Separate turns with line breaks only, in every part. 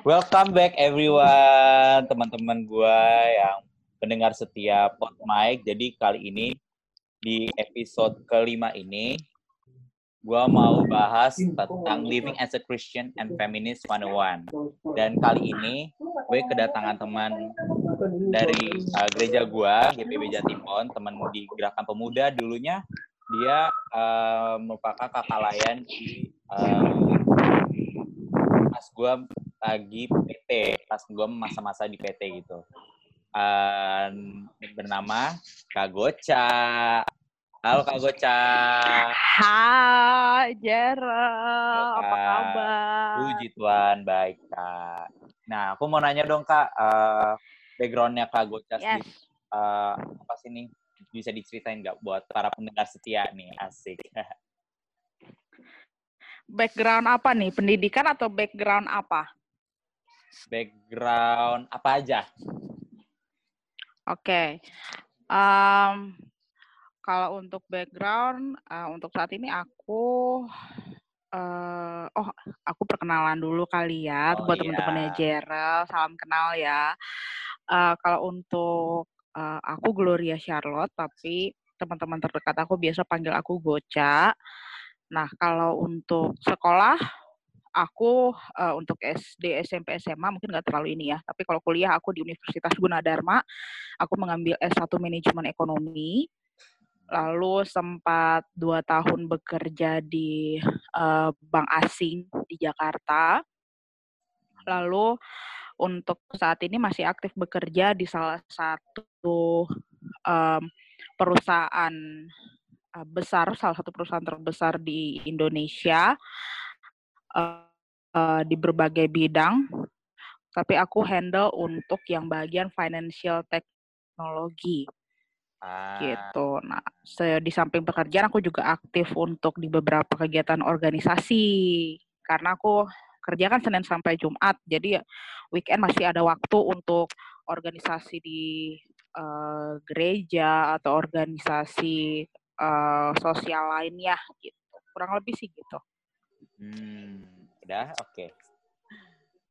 Welcome back everyone, teman-teman gue yang pendengar setia Pot Mike. Jadi kali ini di episode kelima ini, gue mau bahas tentang living as a Christian and feminist 101. Dan kali ini gue kedatangan teman dari uh, gereja gue, GPB Jatimon, teman di Gerakan Pemuda. Dulunya dia uh, merupakan kakak layan di uh, gue lagi PT, pas gue masa-masa di PT gitu. Uh, bernama Kak Goca. Halo Kak Goca.
Hai Gerald, apa kabar?
Puji Tuhan, baik Kak. Nah, aku mau nanya dong Kak, uh, backgroundnya Kak Goca yes. uh, apa sih nih? Bisa diceritain nggak buat para pendengar setia nih, asik.
background apa nih? Pendidikan atau background apa?
Background apa aja?
Oke. Okay. Um, kalau untuk background, uh, untuk saat ini aku, uh, oh aku perkenalan dulu kali ya oh, buat iya. teman-temannya Gerald, salam kenal ya. Uh, kalau untuk uh, aku Gloria Charlotte, tapi teman-teman terdekat aku biasa panggil aku Goca. Nah, kalau untuk sekolah, aku uh, untuk SD, SMP, SMA mungkin nggak terlalu ini ya. Tapi kalau kuliah aku di Universitas Gunadarma, aku mengambil S1 Manajemen Ekonomi. Lalu sempat dua tahun bekerja di uh, bank asing di Jakarta. Lalu untuk saat ini masih aktif bekerja di salah satu um, perusahaan uh, besar, salah satu perusahaan terbesar di Indonesia uh, uh, di berbagai bidang. Tapi aku handle untuk yang bagian financial technology. Ah. gitu. Nah, di samping pekerjaan aku juga aktif untuk di beberapa kegiatan organisasi karena aku kerja kan Senin sampai Jumat, jadi weekend masih ada waktu untuk organisasi di uh, gereja atau organisasi uh, sosial lainnya gitu. Kurang lebih sih gitu.
Hmm, udah oke. Okay.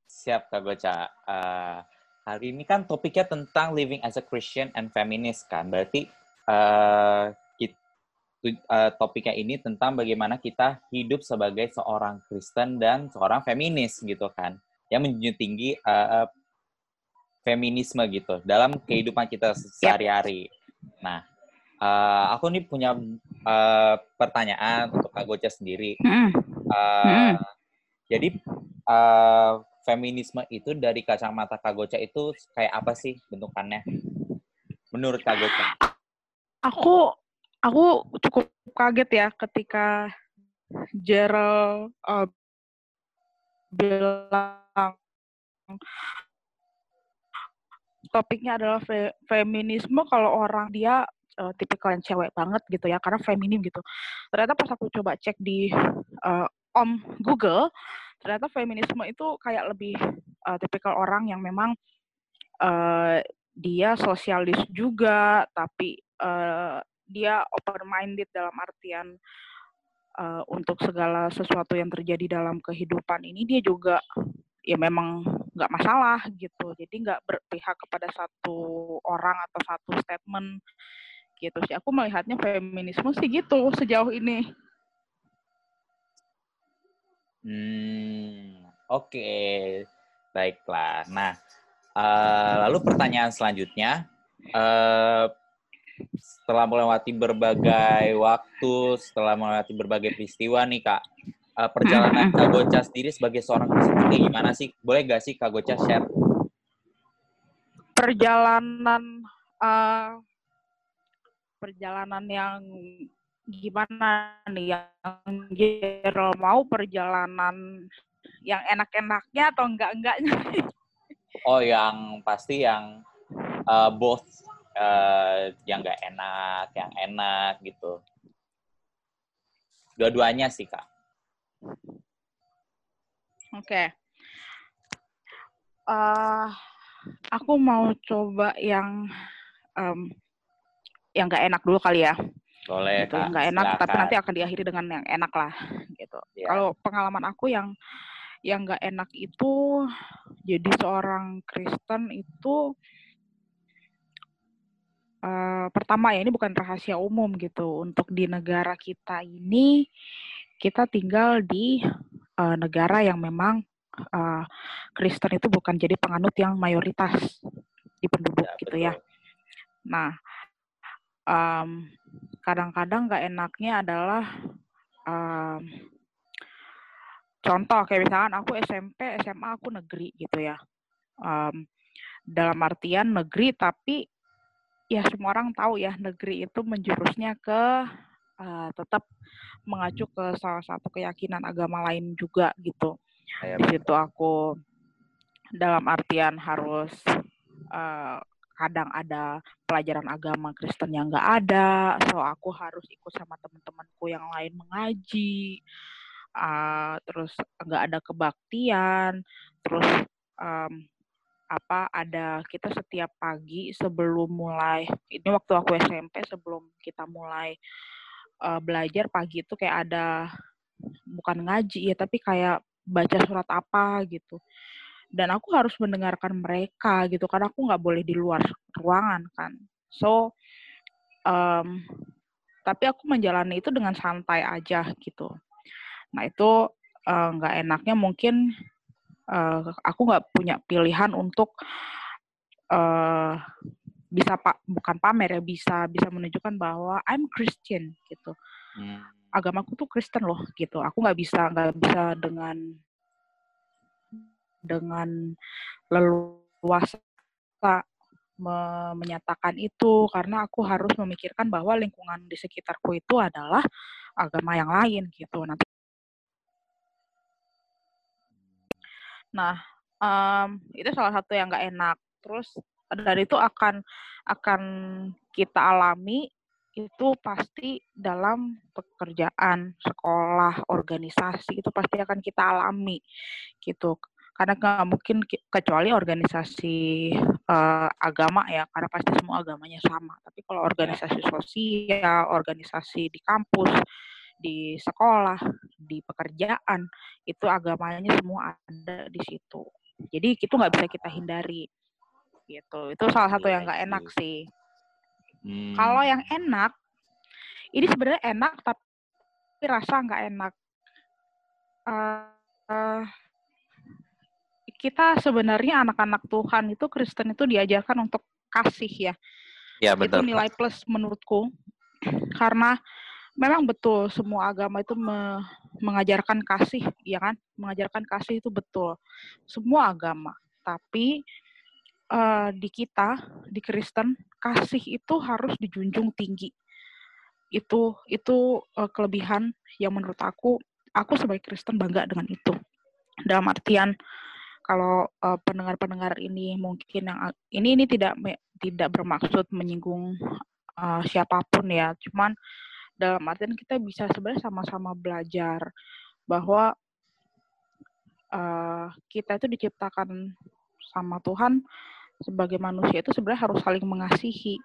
Siap Kak Goca. Uh, hari ini kan topiknya tentang living as a Christian and feminist kan. Berarti uh, uh, topiknya ini tentang bagaimana kita hidup sebagai seorang Kristen dan seorang feminis gitu kan. Yang menjunjung tinggi uh, feminisme gitu dalam kehidupan kita sehari-hari. Nah, Uh, aku nih punya uh, pertanyaan untuk Kak Goca sendiri. Uh, mm. Jadi uh, feminisme itu dari kacamata Kak Goca itu kayak apa sih bentukannya? Menurut Kak Goca?
Aku aku cukup kaget ya ketika Gerald uh, bilang topiknya adalah fe feminisme kalau orang dia uh, tipikal yang cewek banget gitu ya karena feminim gitu ternyata pas aku coba cek di uh, om Google ternyata feminisme itu kayak lebih uh, tipikal orang yang memang uh, dia sosialis juga tapi uh, dia open minded dalam artian uh, untuk segala sesuatu yang terjadi dalam kehidupan ini dia juga ya memang nggak masalah gitu jadi nggak berpihak kepada satu orang atau satu statement gitu sih. Aku melihatnya feminisme sih gitu sejauh ini.
Hmm, oke. Okay. Baiklah. Nah, uh, lalu pertanyaan selanjutnya, uh, setelah melewati berbagai waktu, setelah melewati berbagai peristiwa nih Kak, uh, perjalanan Kak Goca sendiri sebagai seorang Kristen gimana sih? Boleh gak sih Kak Goca share?
Perjalanan uh, perjalanan yang gimana nih yang Jero mau perjalanan yang enak-enaknya atau enggak-enggaknya?
Oh, yang pasti yang uh, both uh, yang enggak enak, yang enak gitu. Dua-duanya sih, Kak.
Oke. Okay. Uh, aku mau coba yang um, yang nggak enak dulu kali ya.
Boleh,
gitu, Yang nggak enak, silakan. tapi nanti akan diakhiri dengan yang enak lah, gitu. Ya. Kalau pengalaman aku yang yang nggak enak itu, jadi seorang Kristen itu uh, pertama ya ini bukan rahasia umum gitu untuk di negara kita ini kita tinggal di uh, negara yang memang uh, Kristen itu bukan jadi penganut yang mayoritas di penduduk ya, gitu ya. Nah, um, kadang-kadang nggak enaknya adalah um, contoh kayak misalkan aku SMP, SMA aku negeri gitu ya. Um, dalam artian negeri tapi ya semua orang tahu ya negeri itu menjurusnya ke uh, tetap mengacu ke salah satu keyakinan agama lain juga gitu. Ya, Di situ aku dalam artian harus uh, kadang ada pelajaran agama Kristen yang nggak ada, so aku harus ikut sama teman-temanku yang lain mengaji, uh, terus nggak ada kebaktian, terus um, apa ada kita setiap pagi sebelum mulai ini waktu aku SMP sebelum kita mulai uh, belajar pagi itu kayak ada bukan ngaji ya tapi kayak baca surat apa gitu dan aku harus mendengarkan mereka gitu karena aku nggak boleh di luar ruangan kan. So um, tapi aku menjalani itu dengan santai aja gitu. Nah itu eh, nggak uh, enaknya mungkin uh, aku nggak punya pilihan untuk uh, bisa pak bukan pamer ya bisa bisa menunjukkan bahwa I'm Christian gitu. Hmm. agamaku tuh Kristen loh gitu. Aku nggak bisa nggak bisa dengan dengan leluasa me menyatakan itu karena aku harus memikirkan bahwa lingkungan di sekitarku itu adalah agama yang lain gitu nanti Nah, um, itu salah satu yang nggak enak. Terus dan itu akan akan kita alami itu pasti dalam pekerjaan, sekolah, organisasi itu pasti akan kita alami gitu. Karena nggak mungkin kecuali organisasi uh, agama ya, karena pasti semua agamanya sama. Tapi kalau organisasi sosial, organisasi di kampus, di sekolah, di pekerjaan, itu agamanya semua ada di situ. Jadi itu nggak bisa kita hindari. Gitu. Itu salah satu yang nggak enak sih. Hmm. Kalau yang enak, ini sebenarnya enak tapi rasa nggak enak. Uh, uh, kita sebenarnya anak-anak Tuhan itu Kristen itu diajarkan untuk kasih ya. Ya betul. Itu nilai plus menurutku. Karena memang betul semua agama itu me mengajarkan kasih, ya kan? Mengajarkan kasih itu betul. Semua agama. Tapi uh, di kita, di Kristen, kasih itu harus dijunjung tinggi. Itu itu uh, kelebihan yang menurut aku, aku sebagai Kristen bangga dengan itu. Dalam artian kalau uh, pendengar-pendengar ini mungkin yang ini ini tidak tidak bermaksud menyinggung uh, siapa pun ya, cuman dalam artian kita bisa sebenarnya sama-sama belajar bahwa uh, kita itu diciptakan sama Tuhan sebagai manusia itu sebenarnya harus saling mengasihi.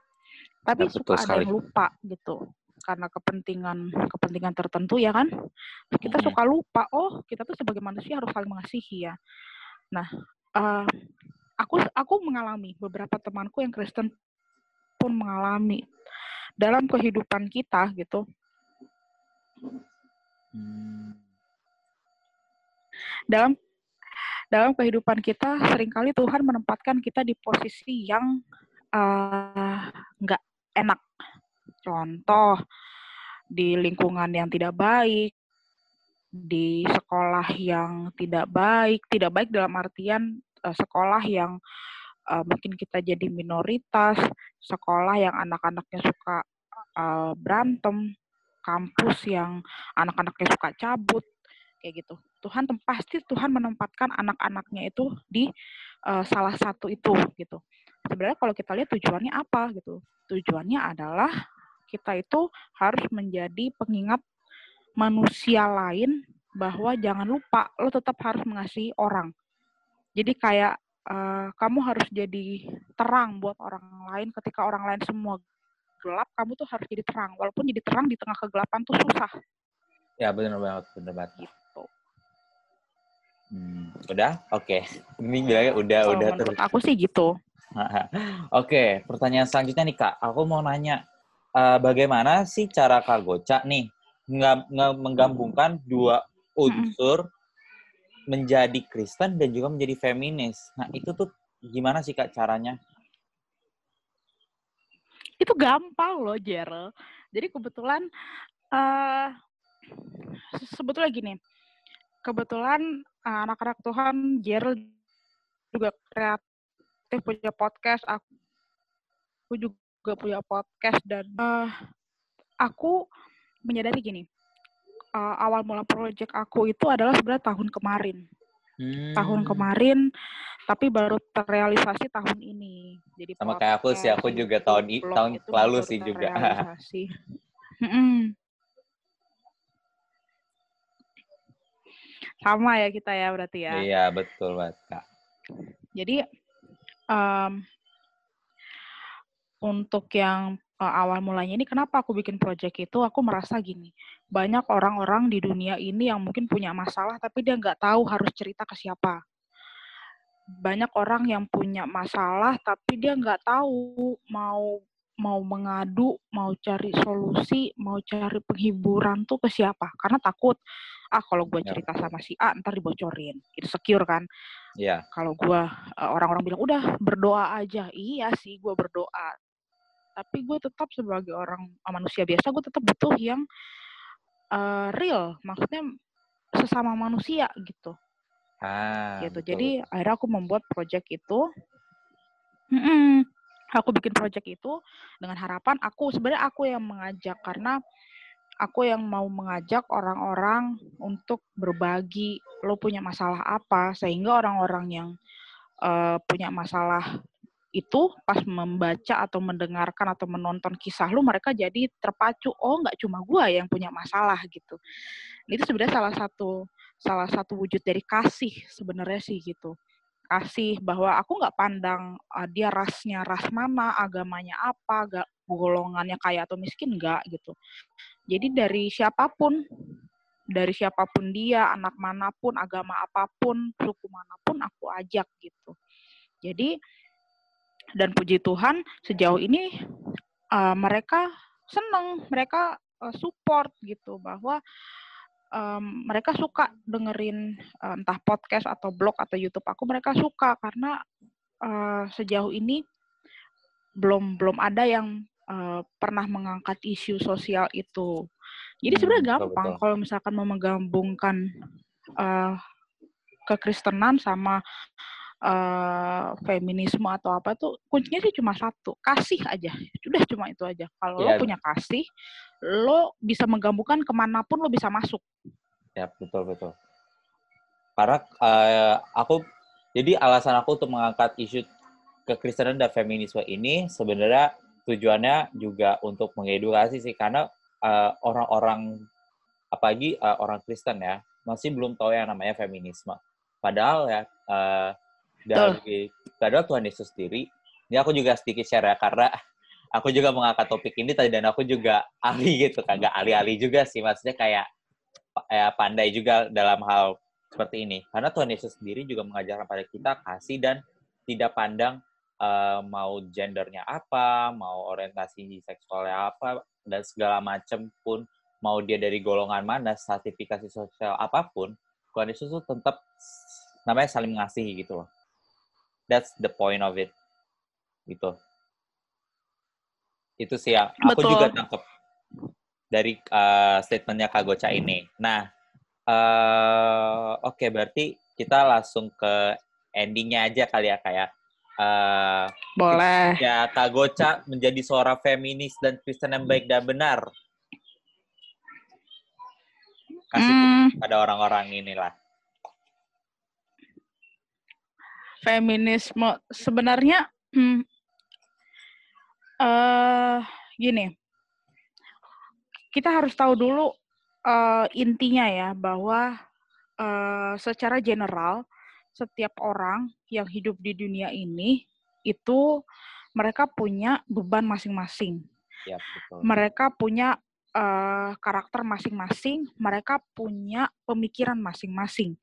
Tapi ya, suka ada yang lupa gitu karena kepentingan kepentingan tertentu ya kan. Kita suka lupa oh kita tuh sebagai manusia harus saling mengasihi ya nah uh, aku aku mengalami beberapa temanku yang Kristen pun mengalami dalam kehidupan kita gitu. Hmm. Dalam dalam kehidupan kita sering kali Tuhan menempatkan kita di posisi yang eh, nggak uh, enak. Contoh di lingkungan yang tidak baik, di sekolah yang tidak baik, tidak baik dalam artian uh, sekolah yang uh, mungkin kita jadi minoritas, sekolah yang anak-anaknya suka uh, berantem, kampus yang anak-anaknya suka cabut, kayak gitu. Tuhan pasti Tuhan menempatkan anak-anaknya itu di uh, salah satu itu gitu. Sebenarnya kalau kita lihat tujuannya apa gitu? Tujuannya adalah kita itu harus menjadi pengingat manusia lain bahwa jangan lupa lo tetap harus mengasihi orang. Jadi kayak uh, kamu harus jadi terang buat orang lain ketika orang lain semua gelap, kamu tuh harus jadi terang. Walaupun jadi terang di tengah kegelapan tuh susah.
Ya benar banget, benar banget.
Gitu.
Hmm, udah? Oke. Okay. Ini bilangnya udah,
Kalau
udah terus.
aku sih gitu.
Oke, okay, pertanyaan selanjutnya nih Kak. Aku mau nanya, uh, bagaimana sih cara Kak Goca nih nggak menggabungkan dua unsur menjadi Kristen dan juga menjadi feminis. Nah, itu tuh gimana sih Kak caranya?
Itu gampang loh, Jero. Jadi kebetulan uh, sebetulnya gini. Kebetulan uh, anak-anak Tuhan Gerald juga kreatif punya podcast, aku juga punya podcast dan uh, aku menyadari gini. Uh, awal mula project aku itu adalah sebenarnya tahun kemarin. Hmm. tahun kemarin tapi baru terrealisasi tahun ini jadi
sama kayak aku sih aku juga tahun tahun lalu sih juga
sama ya kita ya berarti ya
iya betul banget kak
jadi um, untuk yang awal mulanya ini kenapa aku bikin project itu aku merasa gini banyak orang-orang di dunia ini yang mungkin punya masalah tapi dia nggak tahu harus cerita ke siapa banyak orang yang punya masalah tapi dia nggak tahu mau mau mengadu, mau cari solusi, mau cari penghiburan tuh ke siapa? Karena takut, ah kalau gue cerita sama si A ntar dibocorin, itu secure kan?
Iya.
Kalau gue uh, orang-orang bilang udah berdoa aja, iya sih gue berdoa, tapi gue tetap sebagai orang uh, manusia biasa gue tetap butuh yang uh, real. Maksudnya sesama manusia gitu.
Ah,
gitu. betul. jadi akhirnya aku membuat project itu. Mm aku bikin project itu dengan harapan aku sebenarnya aku yang mengajak karena aku yang mau mengajak orang-orang untuk berbagi lo punya masalah apa? Sehingga orang-orang yang uh, punya masalah itu pas membaca atau mendengarkan atau menonton kisah lu mereka jadi terpacu oh nggak cuma gua yang punya masalah gitu. Itu sebenarnya salah satu salah satu wujud dari kasih sebenarnya sih gitu. Kasih bahwa aku nggak pandang uh, dia rasnya ras mana agamanya apa gak golongannya kaya atau miskin nggak gitu. Jadi dari siapa pun dari siapa pun dia anak mana pun agama apa pun suku mana pun aku ajak gitu. Jadi dan puji Tuhan sejauh ini uh, mereka seneng, mereka uh, support gitu bahwa um, mereka suka dengerin uh, entah podcast atau blog atau YouTube aku mereka suka karena uh, sejauh ini belum belum ada yang uh, pernah mengangkat isu sosial itu. Jadi sebenarnya hmm, gampang kalau misalkan mau menggabungkan uh, kekristenan sama uh, feminisme atau apa tuh kuncinya sih cuma satu kasih aja. Sudah cuma itu aja. Kalau yeah. lo iya. punya kasih lo bisa menggabungkan ke mana pun lo bisa masuk.
Ya betul betul. Karena uh, aku jadi alasan aku untuk mengangkat isu kekristenan dan feminisme ini sebenarnya tujuannya juga untuk mengedukasi sih. Karena uh, orang-orang apalagi uh, orang Kristen ya masih belum tahu yang namanya feminisme. Padahal ya uh, dari padahal Tuhan Yesus sendiri ini aku juga sedikit share ya karena aku juga mengangkat topik ini tadi dan aku juga ahli gitu kan. Nggak ahli-ahli juga sih maksudnya kayak ya, pandai juga dalam hal seperti ini. Karena Tuhan Yesus sendiri juga mengajarkan pada kita kasih dan tidak pandang uh, mau gendernya apa mau orientasi seksualnya apa dan segala macam pun mau dia dari golongan mana sertifikasi sosial apa pun Tuhan Yesus tuh tetap namanya saling mengasihi gitu loh that's the point of it gitu itu sih yang aku Betul. juga tangkap dari uh, statementnya Kak Goca ini. Nah, uh, oke okay, berarti kita langsung ke endingnya aja kali ya kayak. Uh,
Boleh.
Ya Kak Goca menjadi seorang feminis dan Kristen yang baik dan benar. Kasih hmm. pada orang-orang inilah.
Feminisme sebenarnya hmm, uh, gini kita harus tahu dulu uh, intinya ya bahwa uh, secara general setiap orang yang hidup di dunia ini itu mereka punya beban masing-masing. Ya, Mereka punya uh, karakter masing-masing, mereka punya pemikiran masing-masing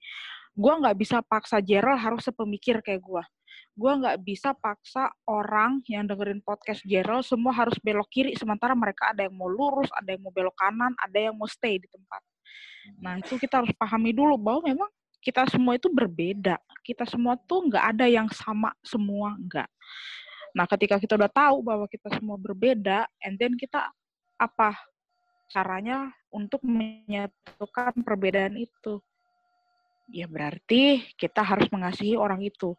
gue nggak bisa paksa Gerald harus sepemikir kayak gue gue nggak bisa paksa orang yang dengerin podcast Gerald semua harus belok kiri sementara mereka ada yang mau lurus ada yang mau belok kanan ada yang mau stay di tempat. Nah itu kita harus pahami dulu bahwa memang kita semua itu berbeda. Kita semua tuh nggak ada yang sama semua nggak. Nah ketika kita udah tahu bahwa kita semua berbeda and then kita apa caranya untuk menyatukan perbedaan itu ya berarti kita harus mengasihi orang itu.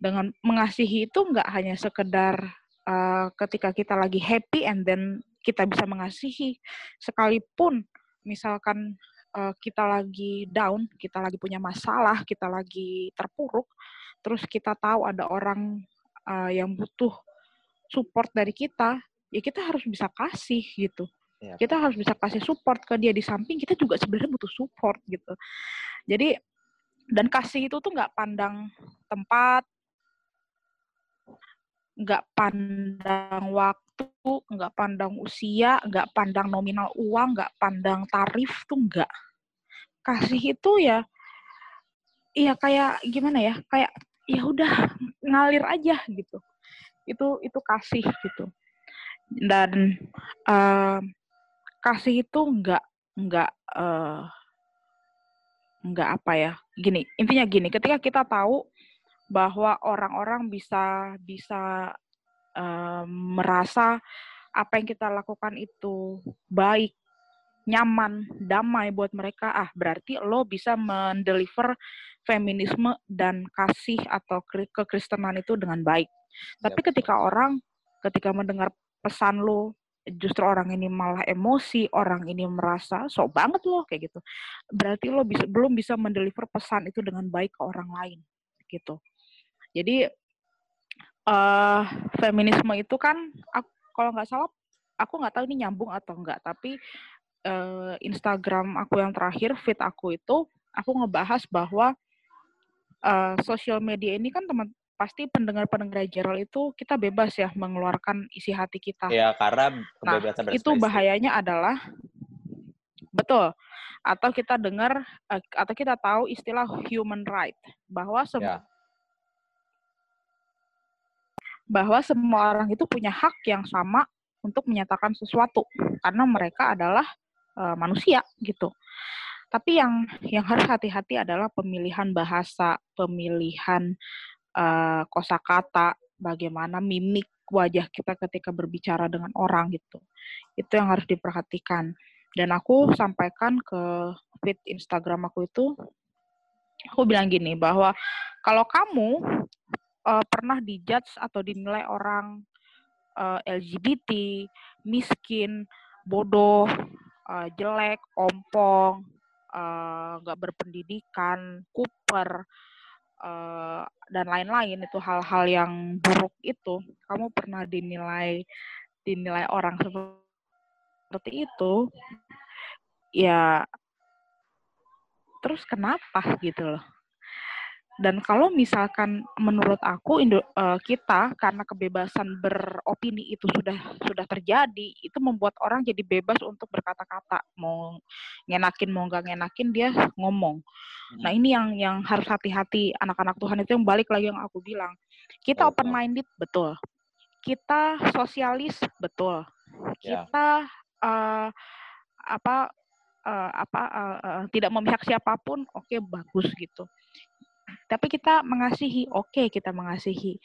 Dengan mengasihi itu nggak hanya sekedar uh, ketika kita lagi happy and then kita bisa mengasihi, sekalipun misalkan uh, kita lagi down, kita lagi punya masalah, kita lagi terpuruk, terus kita tahu ada orang uh, yang butuh support dari kita, ya kita harus bisa kasih gitu. Ya. Kita harus bisa kasih support ke dia di samping kita juga sebenarnya butuh support gitu. Jadi dan kasih itu tuh nggak pandang tempat nggak pandang waktu nggak pandang usia nggak pandang nominal uang nggak pandang tarif tuh nggak. Kasih itu ya iya kayak gimana ya kayak ya udah ngalir aja gitu. Itu itu kasih gitu. Dan uh, kasih itu nggak nggak uh, nggak apa ya. Gini intinya gini ketika kita tahu bahwa orang-orang bisa bisa uh, merasa apa yang kita lakukan itu baik nyaman damai buat mereka ah berarti lo bisa mendeliver feminisme dan kasih atau kekristenan itu dengan baik. Tapi ketika orang ketika mendengar pesan lo justru orang ini malah emosi, orang ini merasa sok banget loh kayak gitu. Berarti lo bisa belum bisa mendeliver pesan itu dengan baik ke orang lain gitu. Jadi uh, feminisme itu kan aku, kalau nggak salah aku nggak tahu ini nyambung atau enggak, tapi uh, Instagram aku yang terakhir feed aku itu aku ngebahas bahwa uh, sosial media ini kan teman pasti pendengar-pendengar Gerald itu kita bebas ya mengeluarkan isi hati kita.
Ya, karena
nah, itu bahayanya adalah betul. Atau kita dengar eh, atau kita tahu istilah human right bahwa semua ya. bahwa semua orang itu punya hak yang sama untuk menyatakan sesuatu karena mereka adalah uh, manusia gitu. Tapi yang yang harus hati-hati adalah pemilihan bahasa, pemilihan uh, kosakata, bagaimana mimik wajah kita ketika berbicara dengan orang gitu. Itu yang harus diperhatikan. Dan aku sampaikan ke feed Instagram aku itu, aku bilang gini bahwa kalau kamu uh, pernah dijudge atau dinilai orang uh, LGBT, miskin, bodoh, uh, jelek, ompong, nggak uh, berpendidikan, kuper, uh, dan lain-lain itu hal-hal yang buruk itu kamu pernah dinilai dinilai orang seperti itu ya terus kenapa gitu loh dan kalau misalkan menurut aku Indo, uh, kita karena kebebasan beropini itu sudah sudah terjadi, itu membuat orang jadi bebas untuk berkata-kata, mau ngenakin mau nggak ngenakin dia ngomong. Nah hmm. ini yang yang harus hati-hati anak-anak Tuhan itu yang balik lagi yang aku bilang. Kita open minded betul, kita sosialis betul, ya. kita uh, apa uh, apa uh, uh, tidak memihak siapa pun, oke okay, bagus gitu tapi kita mengasihi. Oke okay, kita mengasihi.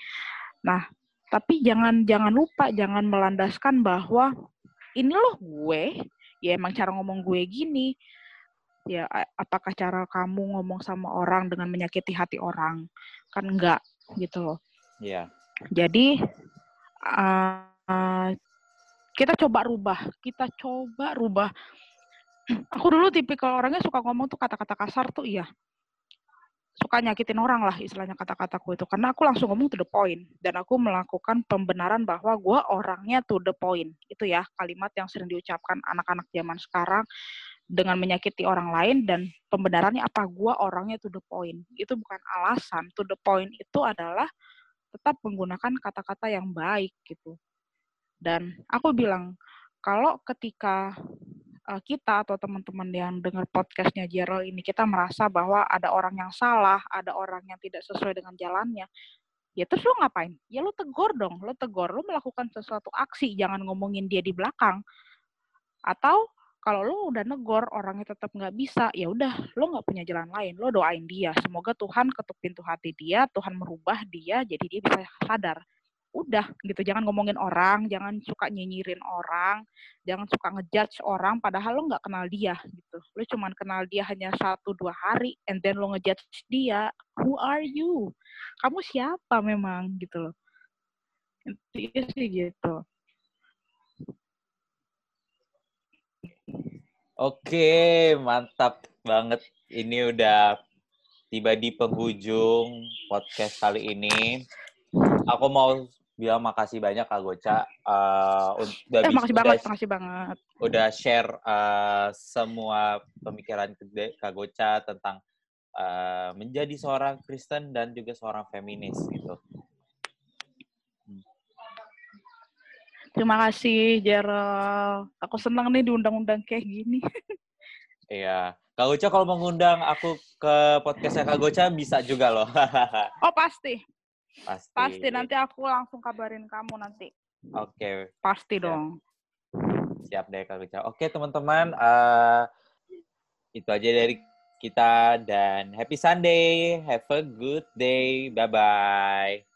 Nah tapi jangan jangan lupa jangan melandaskan bahwa ini loh gue. Ya emang cara ngomong gue gini. Ya apakah cara kamu ngomong sama orang dengan menyakiti hati orang? Kan enggak gitu loh.
Iya. Yeah.
jadi uh, kita coba rubah. Kita coba rubah. Aku dulu tipikal orangnya suka ngomong tuh kata-kata kasar tuh iya suka nyakitin orang lah istilahnya kata-kataku itu. Karena aku langsung ngomong to the point. Dan aku melakukan pembenaran bahwa gue orangnya to the point. Itu ya kalimat yang sering diucapkan anak-anak zaman sekarang dengan menyakiti orang lain dan pembenarannya apa? Gue orangnya to the point. Itu bukan alasan. To the point itu adalah tetap menggunakan kata-kata yang baik gitu. Dan aku bilang kalau ketika uh, kita atau teman-teman yang dengar podcastnya Jero ini kita merasa bahwa ada orang yang salah, ada orang yang tidak sesuai dengan jalannya, ya terus lo ngapain? Ya lo tegur dong, lo tegur, lo melakukan sesuatu aksi, jangan ngomongin dia di belakang. Atau kalau lo udah negor orangnya tetap nggak bisa, ya udah lo nggak punya jalan lain, lo doain dia. Semoga Tuhan ketuk pintu hati dia, Tuhan merubah dia, jadi dia bisa sadar udah gitu jangan ngomongin orang jangan suka nyinyirin orang jangan suka ngejudge orang padahal lo nggak kenal dia gitu. Lo cuman kenal dia hanya satu dua hari and then lo ngejudge dia. Who are you? Kamu siapa memang? Gitu loh. Intinya sih gitu.
Oke, mantap banget. Ini udah tiba di penghujung podcast kali ini. Aku mau bilang makasih banyak Kak Goca uh,
udah eh, makasih udah, banget, makasih banget.
Udah share uh, semua pemikiran Kak Goca tentang uh, menjadi seorang Kristen dan juga seorang feminis gitu.
Terima kasih Gerald. Aku senang nih diundang-undang kayak gini.
Iya. Kak Goca kalau mengundang aku ke podcastnya Kak Goca bisa juga loh.
oh pasti. Pasti. Pasti nanti aku langsung kabarin kamu nanti.
Oke. Okay.
Pasti Siap. dong.
Siap deh kalau bicara. Oke teman-teman, uh, itu aja dari kita dan happy Sunday. Have a good day. Bye bye.